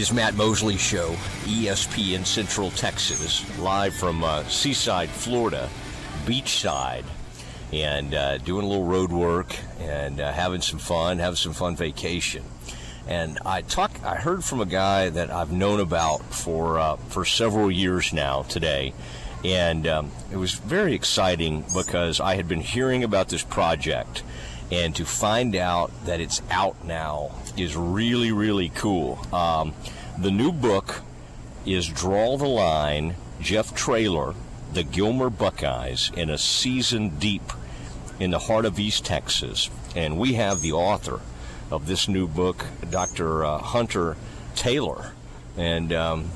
is Matt Mosley Show, ESPN Central Texas, live from uh, Seaside, Florida, beachside, and uh, doing a little road work and uh, having some fun, having some fun vacation. And I talk, I heard from a guy that I've known about for uh, for several years now today, and um, it was very exciting because I had been hearing about this project and to find out that it's out now is really really cool. Um, the new book is Draw the Line. Jeff Traylor, the Gilmer Buckeyes, in a season deep in the heart of East Texas, and we have the author of this new book, Dr. Uh, Hunter Taylor, and. Um,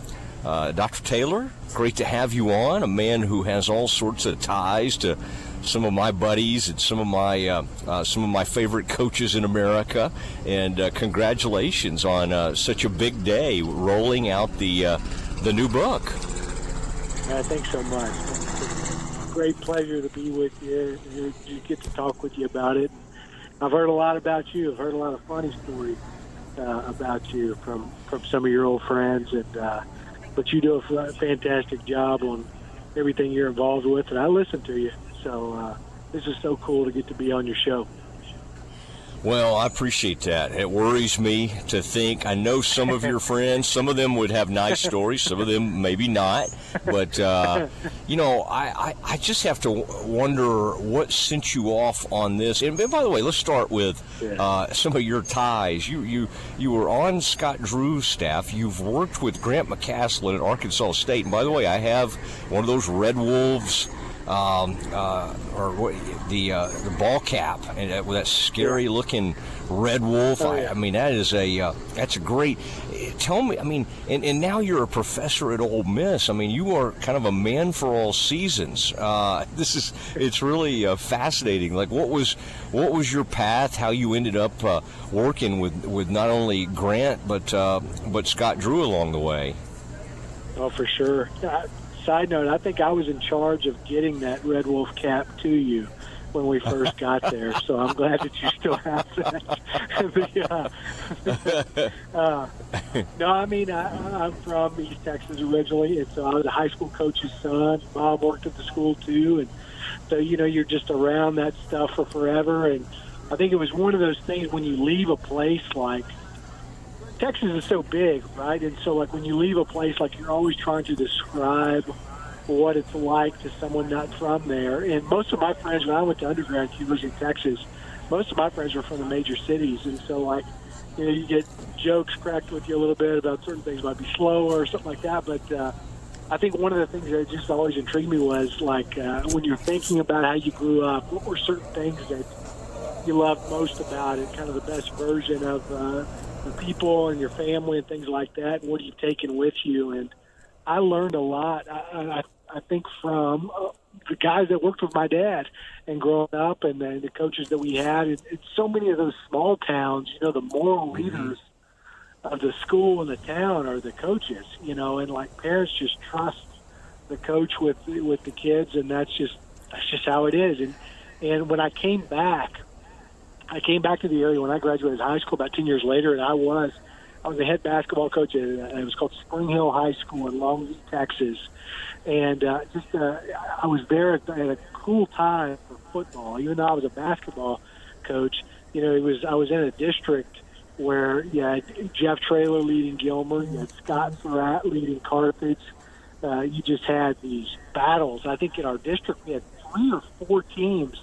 uh, Dr. Taylor, great to have you on. A man who has all sorts of ties to some of my buddies and some of my uh, uh, some of my favorite coaches in America. And uh, congratulations on uh, such a big day, rolling out the uh, the new book. Uh, thanks so much. Great pleasure to be with you. You get to talk with you about it. I've heard a lot about you. I've heard a lot of funny stories about you from from some of your old friends, and but you do a fantastic job on everything you're involved with, and I listen to you. So uh, this is so cool to get to be on your show. Well, I appreciate that. It worries me to think. I know some of your friends. Some of them would have nice stories. Some of them maybe not. But uh, you know, I, I, I, just have to wonder what sent you off on this. And by the way, let's start with uh, some of your ties. You you you were on Scott Drew's staff. You've worked with Grant McCasland at Arkansas State. And by the way, I have one of those Red Wolves um, uh, or the uh, the ball cap and that, with that scary looking red wolf. Oh, yeah. I, I, mean, that is a uh, that's a great. Tell me, I mean, and, and now you're a professor at Ole Miss. I mean, you are kind of a man for all seasons. Uh, this is it's really uh, fascinating. Like, what was what was your path? How you ended up uh, working with with not only Grant but but Scott Drew along the way. Oh, for sure side note, I think I was in charge of getting that Red Wolf cap to you when we first got there. So I'm glad that you still have that. the, uh, uh, no, I mean I, I'm from East Texas originally, and so I was a high school coach's son. Mom worked at the school too, and so you know you're just around that stuff for forever. And I think it was one of those things when you leave a place like Texas is so big, right? And so, like, when you leave a place, like, you're always trying to describe what it's like to someone not from there. And most of my friends, when I went to undergrad University of Texas, most of my friends were from the major cities. And so, like, you know, you get jokes cracked with you a little bit about certain things might be slower or something like that. But uh, I think one of the things that just always intrigued me was, like, uh, when you're thinking about how you grew up, what were certain things that you loved most about it, kind of the best version of, uh, the people and your family and things like that, and what are you taking with you? And I learned a lot. I, I, I think from uh, the guys that worked with my dad and growing up, and then the coaches that we had. It, it's so many of those small towns. You know, the moral mm-hmm. leaders of the school and the town are the coaches. You know, and like parents just trust the coach with with the kids, and that's just that's just how it is. And and when I came back I came back to the area when I graduated high school about 10 years later, and I was I was the head basketball coach at it was called Spring Hill High School in Longview, Texas, and uh, just uh, I was there at, at a cool time for football. Even though I was a basketball coach, you know, it was I was in a district where you had Jeff Traylor leading Gilmer, you had Scott Surratt leading Carthage. Uh, you just had these battles. I think in our district we had three or four teams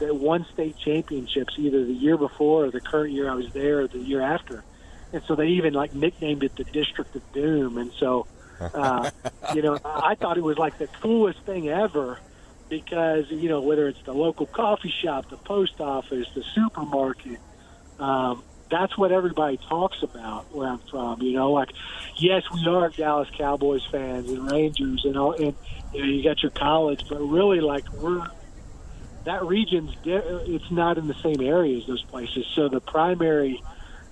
that won state championships either the year before or the current year I was there or the year after. And so they even like nicknamed it the District of Doom. And so, uh, you know, I thought it was like the coolest thing ever because, you know, whether it's the local coffee shop, the post office, the supermarket, um, that's what everybody talks about where I'm from. You know, like, yes, we are Dallas Cowboys fans and Rangers and all, and you know, you got your college, but really, like, we're that region's it's not in the same area as those places. So the primary,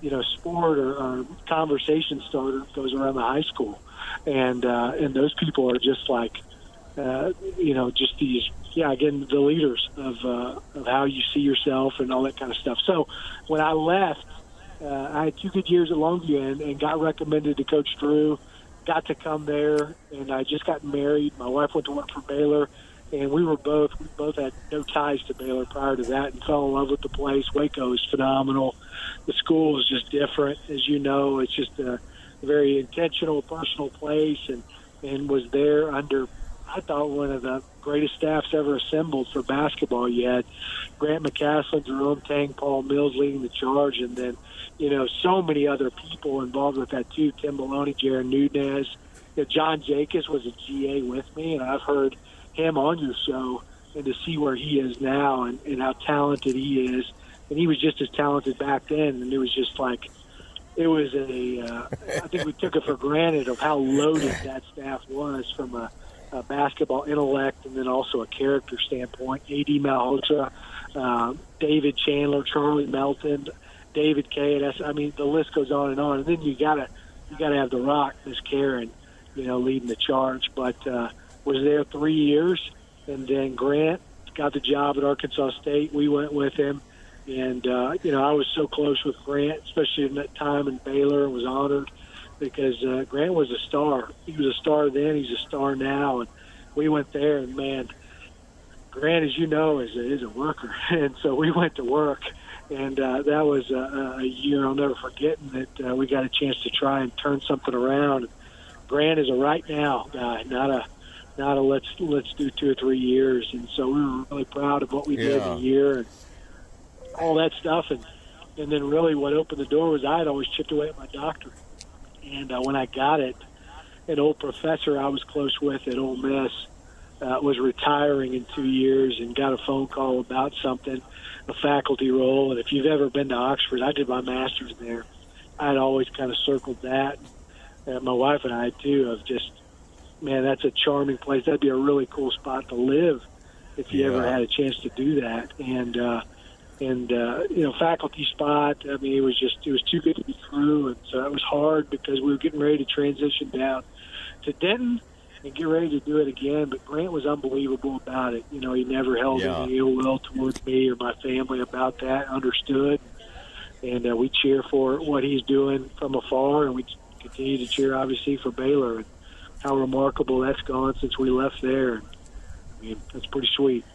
you know, sport or, or conversation starter goes around the high school, and uh, and those people are just like, uh, you know, just these yeah again the leaders of uh, of how you see yourself and all that kind of stuff. So when I left uh, I had two good years at Longview and, and got recommended to Coach Drew. Got to come there, and I just got married. My wife went to work for Baylor, and we were both we both had no ties to Baylor prior to that, and fell in love with the place. Waco is phenomenal. The school is just different, as you know. It's just a very intentional, personal place, and and was there under I thought one of the greatest staffs ever assembled for basketball. You had Grant McCasland, Jerome Tang, Paul Mills leading the charge, and then you know so many other people involved with that too. Tim Maloney, Jaron Nunez, John Jacobs was a GA with me, and I've heard him on your show, and to see where he is now and, and how talented he is, and he was just as talented back then, and it was just like it was a. Uh, I think we took it for granted of how loaded that staff was from a uh, basketball intellect and then also a character standpoint. A.D. Malhotra, uh, David Chandler, Charlie Melton, David Kay. I mean, the list goes on and on. And then you gotta you gotta have the Rock, Miss Karen, you know, leading the charge. But uh, was there three years, and then Grant got the job at Arkansas State. We went with him. And uh, you know, I was so close with Grant, especially in that time in Baylor, and was honored because uh, Grant was a star. He was a star then. He's a star now, and we went there. And man, Grant, as you know, is a, is a worker, and so we went to work. And uh, that was a, a year I'll never forget, that uh, we got a chance to try and turn something around. Grant is a right now guy, not a not a let's let's do two or three years. And so we were really proud of what we yeah. did in a year and all that stuff. And and then really what opened the door was I had always chipped away at my doctorate and uh, when I got it, an old professor I was close with at Ole Miss uh, was retiring in two years and got a phone call about something, a faculty role. And if you've ever been to Oxford, I did my master's there. I'd always kind of circled that. And my wife and I, too, of just, man, that's a charming place. That'd be a really cool spot to live if you yeah. ever had a chance to do that. And, uh, and uh, you know faculty spot. I mean, it was just it was too good to be true, and so it was hard because we were getting ready to transition down to Denton and get ready to do it again. But Grant was unbelievable about it. You know, he never held yeah. any ill will towards me or my family about that. Understood, and uh, we cheer for what he's doing from afar, and we continue to cheer obviously for Baylor and how remarkable that's gone since we left there. I mean, that's pretty sweet.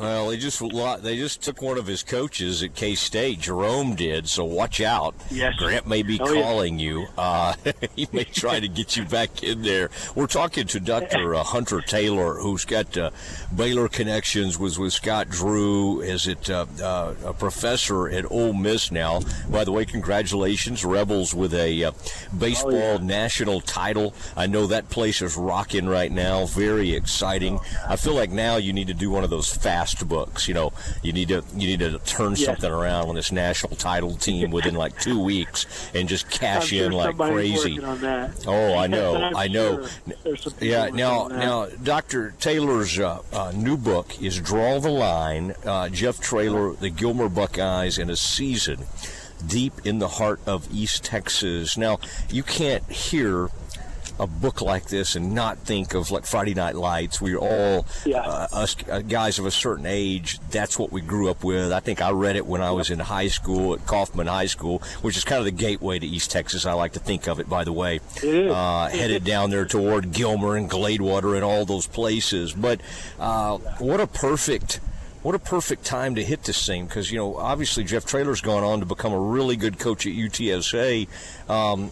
Well, they just they just took one of his coaches at K State. Jerome did, so watch out. Yes. Grant may be oh, calling yeah. you. Uh, he may try to get you back in there. We're talking to Dr. Uh, Hunter Taylor, who's got uh, Baylor connections. Was with Scott Drew. Is it uh, uh, a professor at Ole Miss now? By the way, congratulations, Rebels, with a uh, baseball oh, yeah. national title. I know that place is rocking right now. Very exciting. Oh, I feel like now you need to do one of those fast books. You know, you need to you need to turn yes. something around on this national title team within like two weeks and just cash in like crazy. Oh, I know, I know. Sure yeah, now now Dr. Taylor's uh, uh, new book is Draw the Line. Uh, Jeff Traylor, the Gilmer Buckeyes, in a season deep in the heart of East Texas. Now you can't hear a book like this and not think of like Friday Night Lights. We're all yeah. uh, us uh, guys of a certain age. That's what we grew up with. I think I read it when I was in high school at Kaufman High School, which is kind of the gateway to East Texas. I like to think of it, by the way. Uh, headed down there toward Gilmer and Gladewater and all those places. But uh, what a perfect what a perfect time to hit this thing because you know obviously Jeff Traylor's gone on to become a really good coach at UTSA. Um.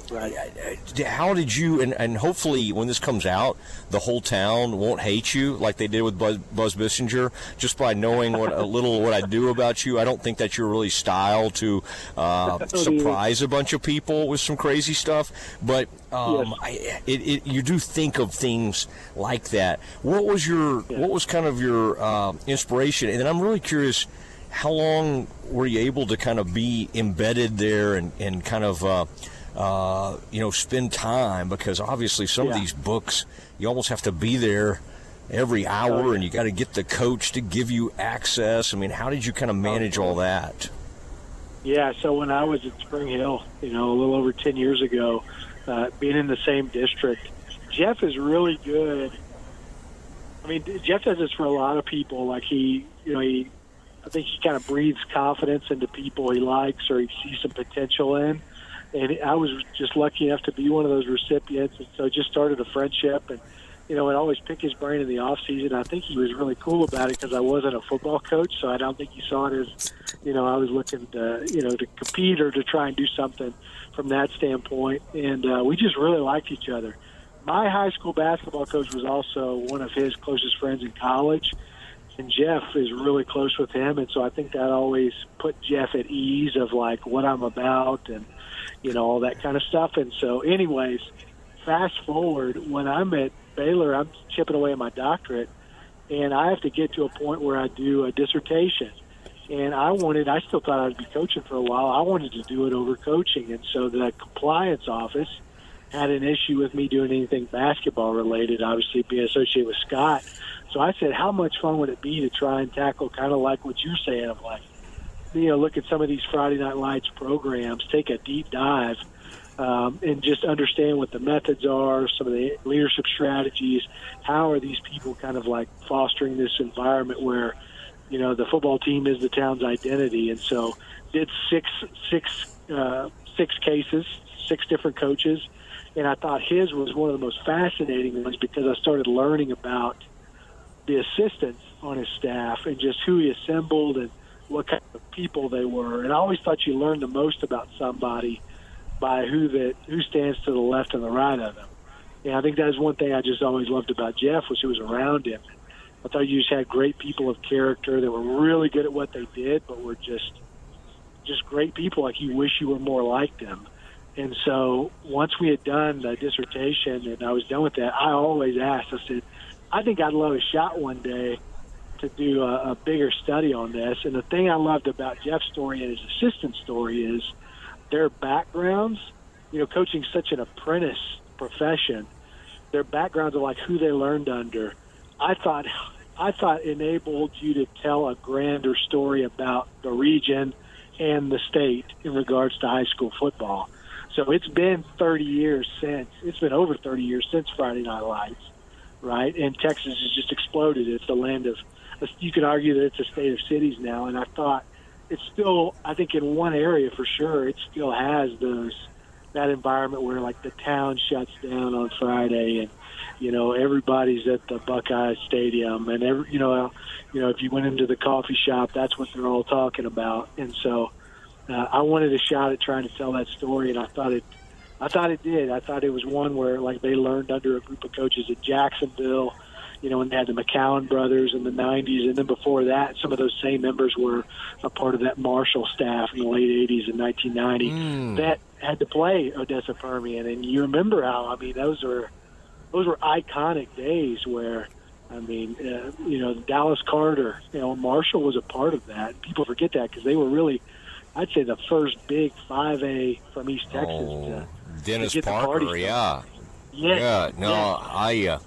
How did you and, and hopefully when this comes out, the whole town won't hate you like they did with Buzz, Buzz Bissinger just by knowing what a little what I do about you. I don't think that you're really style to uh, surprise a bunch of people with some crazy stuff, but um, yes. I, it, it, you do think of things like that. What was your yeah. what was kind of your uh, inspiration? And I'm really curious, how long were you able to kind of be embedded there and, and kind of uh, uh, you know spend time? Because obviously some yeah. of these books you almost have to be there every hour, oh, yeah. and you got to get the coach to give you access. I mean, how did you kind of oh, manage all that? Yeah, so when I was at Spring Hill, you know, a little over ten years ago uh, being in the same district. Jeff is really good. I mean, Jeff does this for a lot of people. Like he, you know, he I think he kind of breathes confidence into people he likes or he sees some potential in. And I was just lucky enough to be one of those recipients, and so just started a friendship and you know, I'd always pick his brain in the off season. I think he was really cool about it because I wasn't a football coach, so I don't think he saw it as, you know, I was looking to, you know, to compete or to try and do something from that standpoint. And uh, we just really liked each other. My high school basketball coach was also one of his closest friends in college, and Jeff is really close with him, and so I think that always put Jeff at ease of like what I'm about and, you know, all that kind of stuff. And so, anyways, fast forward when I'm at Baylor, I'm chipping away at my doctorate, and I have to get to a point where I do a dissertation. And I wanted, I still thought I'd be coaching for a while. I wanted to do it over coaching. And so the compliance office had an issue with me doing anything basketball related, obviously being associated with Scott. So I said, how much fun would it be to try and tackle kind of like what you're saying of like, you know, look at some of these Friday Night Lights programs, take a deep dive um, and just understand what the methods are, some of the leadership strategies. How are these people kind of like fostering this environment where, you know, the football team is the town's identity? And so, did six six uh, six cases, six different coaches, and I thought his was one of the most fascinating ones because I started learning about the assistants on his staff and just who he assembled and what kind of people they were. And I always thought you learned the most about somebody by who that who stands to the left and the right of him. And I think that is one thing I just always loved about Jeff was who was around him. I thought you just had great people of character that were really good at what they did, but were just just great people. Like you wish you were more like them. And so once we had done the dissertation and I was done with that, I always asked. I said, I think I'd love a shot one day to do a, a bigger study on this. And the thing I loved about Jeff's story and his assistant's story is their backgrounds, you know, coaching such an apprentice profession, their backgrounds are like who they learned under. I thought I thought enabled you to tell a grander story about the region and the state in regards to high school football. So it's been 30 years since it's been over 30 years since Friday Night Lights, right? And Texas has just exploded. It's a land of you could argue that it's a state of cities now. And I thought it's still I think in one area for sure it still has those that environment where like the town shuts down on Friday and you know everybody's at the Buckeye Stadium and every you know you know if you went into the coffee shop that's what they're all talking about and so uh, I wanted a shot at trying to tell that story and I thought it I thought it did I thought it was one where like they learned under a group of coaches at Jacksonville you know, when they had the McCown brothers in the 90s. And then before that, some of those same members were a part of that Marshall staff in the late 80s and 1990 mm. that had to play Odessa Permian. And you remember how, I mean, those were, those were iconic days where, I mean, uh, you know, Dallas Carter, you know, Marshall was a part of that. People forget that because they were really, I'd say, the first big 5A from East Texas. Oh, to, Dennis to Parker, yeah. Yeah, yeah, no, I uh,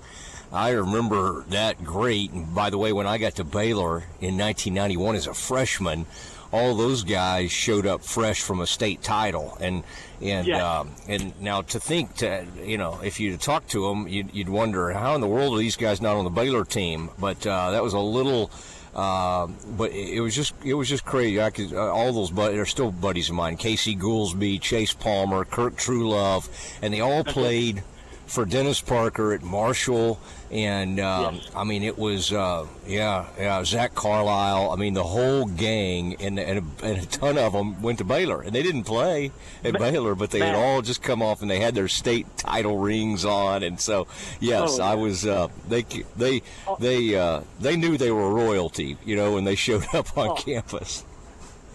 I remember that great. And by the way, when I got to Baylor in 1991 as a freshman, all those guys showed up fresh from a state title, and and um, and now to think to you know if you talk to them, you'd, you'd wonder how in the world are these guys not on the Baylor team? But uh, that was a little. Uh, but it was just it was just crazy. I could, uh, all those buddies are still buddies of mine. Casey Goolsby, Chase Palmer, Kirk Truelove, and they all played for Dennis Parker at Marshall, and um, yes. I mean it was uh, yeah yeah Zach Carlisle. I mean the whole gang and and a, and a, ton of them went to Baylor, and they didn't play at Baylor, but they had all just come off and they had their state title rings on, and so yes, oh, I was uh, they they oh. they uh, they knew they were royalty, you know, when they showed up on oh. campus.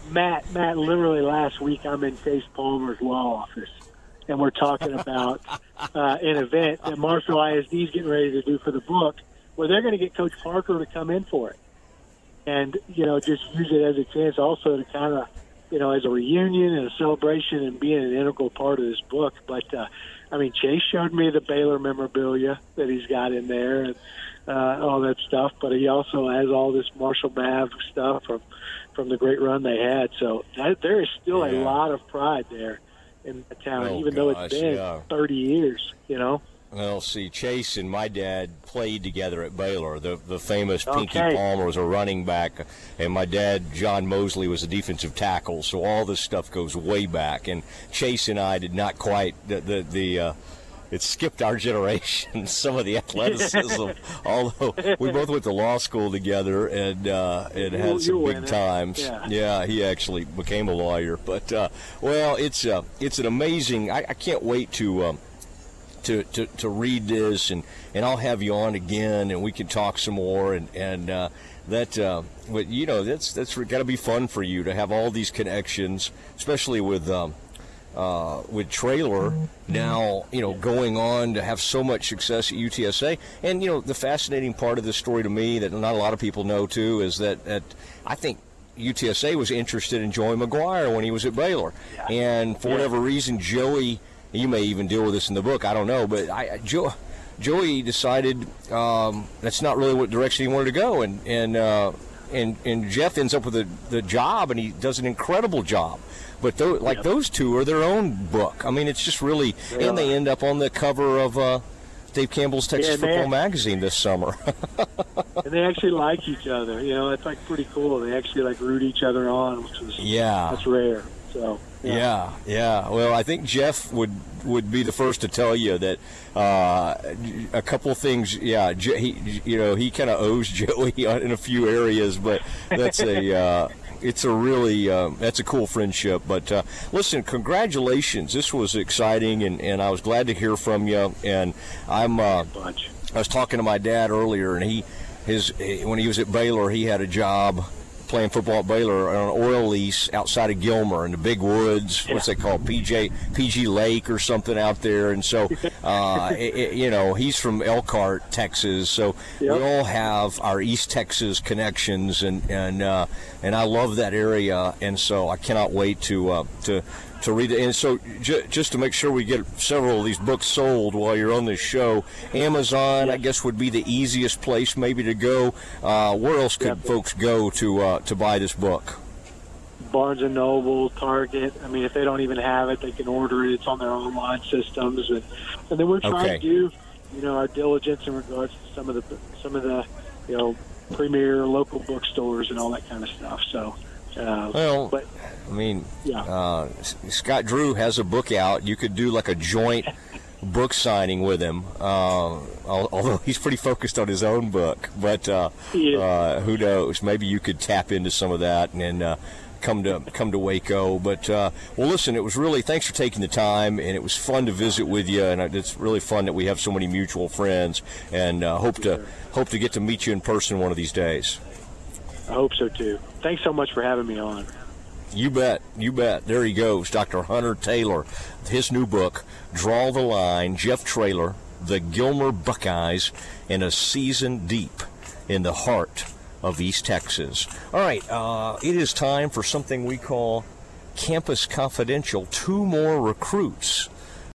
Matt, Matt, literally last week I'm in Chase Palmer's law office and we're talking about uh, an event that Marshall ISD is getting ready to do for the book, where they're going to get Coach Parker to come in for it, and you know just use it as a chance also to kind of you know as a reunion and a celebration and being an integral part of this book. But uh, I mean, Chase showed me the Baylor memorabilia that he's got in there and uh, all that stuff, but he also has all this Marshall Mav stuff from from the great run they had. So that, there is still yeah. a lot of pride there in the town, oh, even gosh, though it's been yeah. 30 years, you know? Well, see, Chase and my dad played together at Baylor. The the famous Pinky Palmer was a running back, and my dad, John Mosley, was a defensive tackle. So all this stuff goes way back. And Chase and I did not quite the the, the uh, it skipped our generation. Some of the athleticism, although we both went to law school together and uh, and had some you big times. Yeah. Yeah, he actually became a lawyer. But uh, well, it's uh, it's an amazing. I, I can't wait to. Um, to, to, to read this and, and I'll have you on again and we can talk some more and and uh, that uh, but you know that's that's got to be fun for you to have all these connections especially with um, uh, with Traylor now you know going on to have so much success at UTSA and you know the fascinating part of this story to me that not a lot of people know too is that, that I think UTSA was interested in Joey McGuire when he was at Baylor. And for whatever reason Joey you may even deal with this in the book I don't know but I Joe Joey decided um, that's not really what direction he wanted to go. And and uh, and and Jeff ends up with the, the job and he does an incredible job but tho- like Yep. those two are their own book I mean it's just really and they end up on the cover of uh, Dave Campbell's Texas Yeah, they- Football Magazine this summer and they actually like each other. You know, it's like pretty cool. They actually like root each other on, which is yeah that's rare. So Yeah, yeah. Well, I think Jeff would would be the first to tell you that uh, a couple things. Yeah, he, you know, he kind of owes Joey in a few areas, but that's a. Uh, it's a really um, that's a cool friendship. But uh, listen, congratulations! This was exciting, and, and I was glad to hear from you. And I'm uh. I was talking to my dad earlier, and he, his, when he was at Baylor, he had a job playing football at Baylor on an oil lease outside of Gilmer in the big woods. What's it called? PJ PG Lake or something out there. And so, uh, it, it- you know, he's from Elkhart, Texas. So we all have our East Texas connections, and and uh, and I love that area. And so I cannot wait to uh, to to read it. And so, j- just to make sure we get several of these books sold while you're on this show, Amazon, I guess, would be the easiest place maybe to go. Uh, where else could folks go to uh, to buy this book? Barnes and Noble, Target. I mean, if they don't even have it, they can order it. It's on their online systems, and and then we're trying Okay. to do, you know, our diligence in regards to some of the some of the, you know, premier local bookstores and all that kind of stuff. So, uh, Well, but I mean, yeah, uh, Scott Drew has a book out. You could do like a joint book signing with him, uh, although he's pretty focused on his own book. But uh, Yeah. uh, who knows? Maybe you could tap into some of that and then uh, come to come to Waco. But uh, well, listen, it was really thanks for taking the time, and it was fun to visit with you. And it's really fun that we have so many mutual friends, and uh, hope to hope to get to meet you in person one of these days. I hope so too. Thanks so much for having me on. You bet. You bet. There he goes, Dr. Hunter Taylor. His new book, Draw the Line, Jeff Traylor, The Gilmer Buckeyes, and a season deep in the heart of East Texas. All right, uh, it is time for something we call Campus Confidential. Two more recruits